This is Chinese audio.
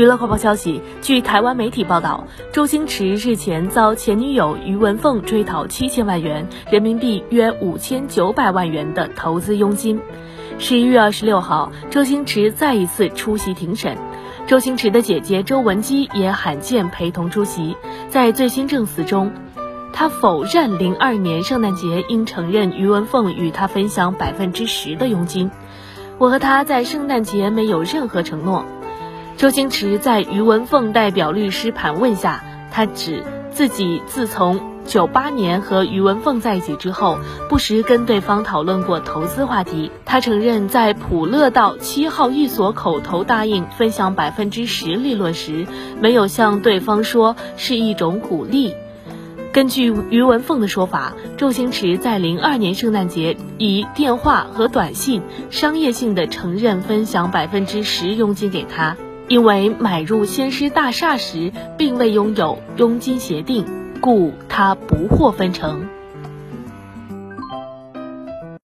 娱乐快报消息，据台湾媒体报道，周星驰日前遭前女友于文凤追讨七千万元（人民币约五千九百万元）的投资佣金。十一月二十六号，周星驰再一次出席庭审，周星驰的姐姐周文姬也罕见陪同出席。在最新证词中，他否认零二年圣诞节应承认于文凤与他分享百分之十的佣金。我和他在圣诞节没有任何承诺。周星驰在于文凤代表律师盘问下，他指自己自从九八年和于文凤在一起之后，不时跟对方讨论过投资话题。他承认在普乐道七号寓所口头答应分享百分之十利润时，没有向对方说是一种鼓励。根据于文凤的说法，周星驰在零二年圣诞节以电话和短信商业性的承认分享百分之十佣金给他。因为买入先施大厦时并未拥有佣金协定，故他不获分成。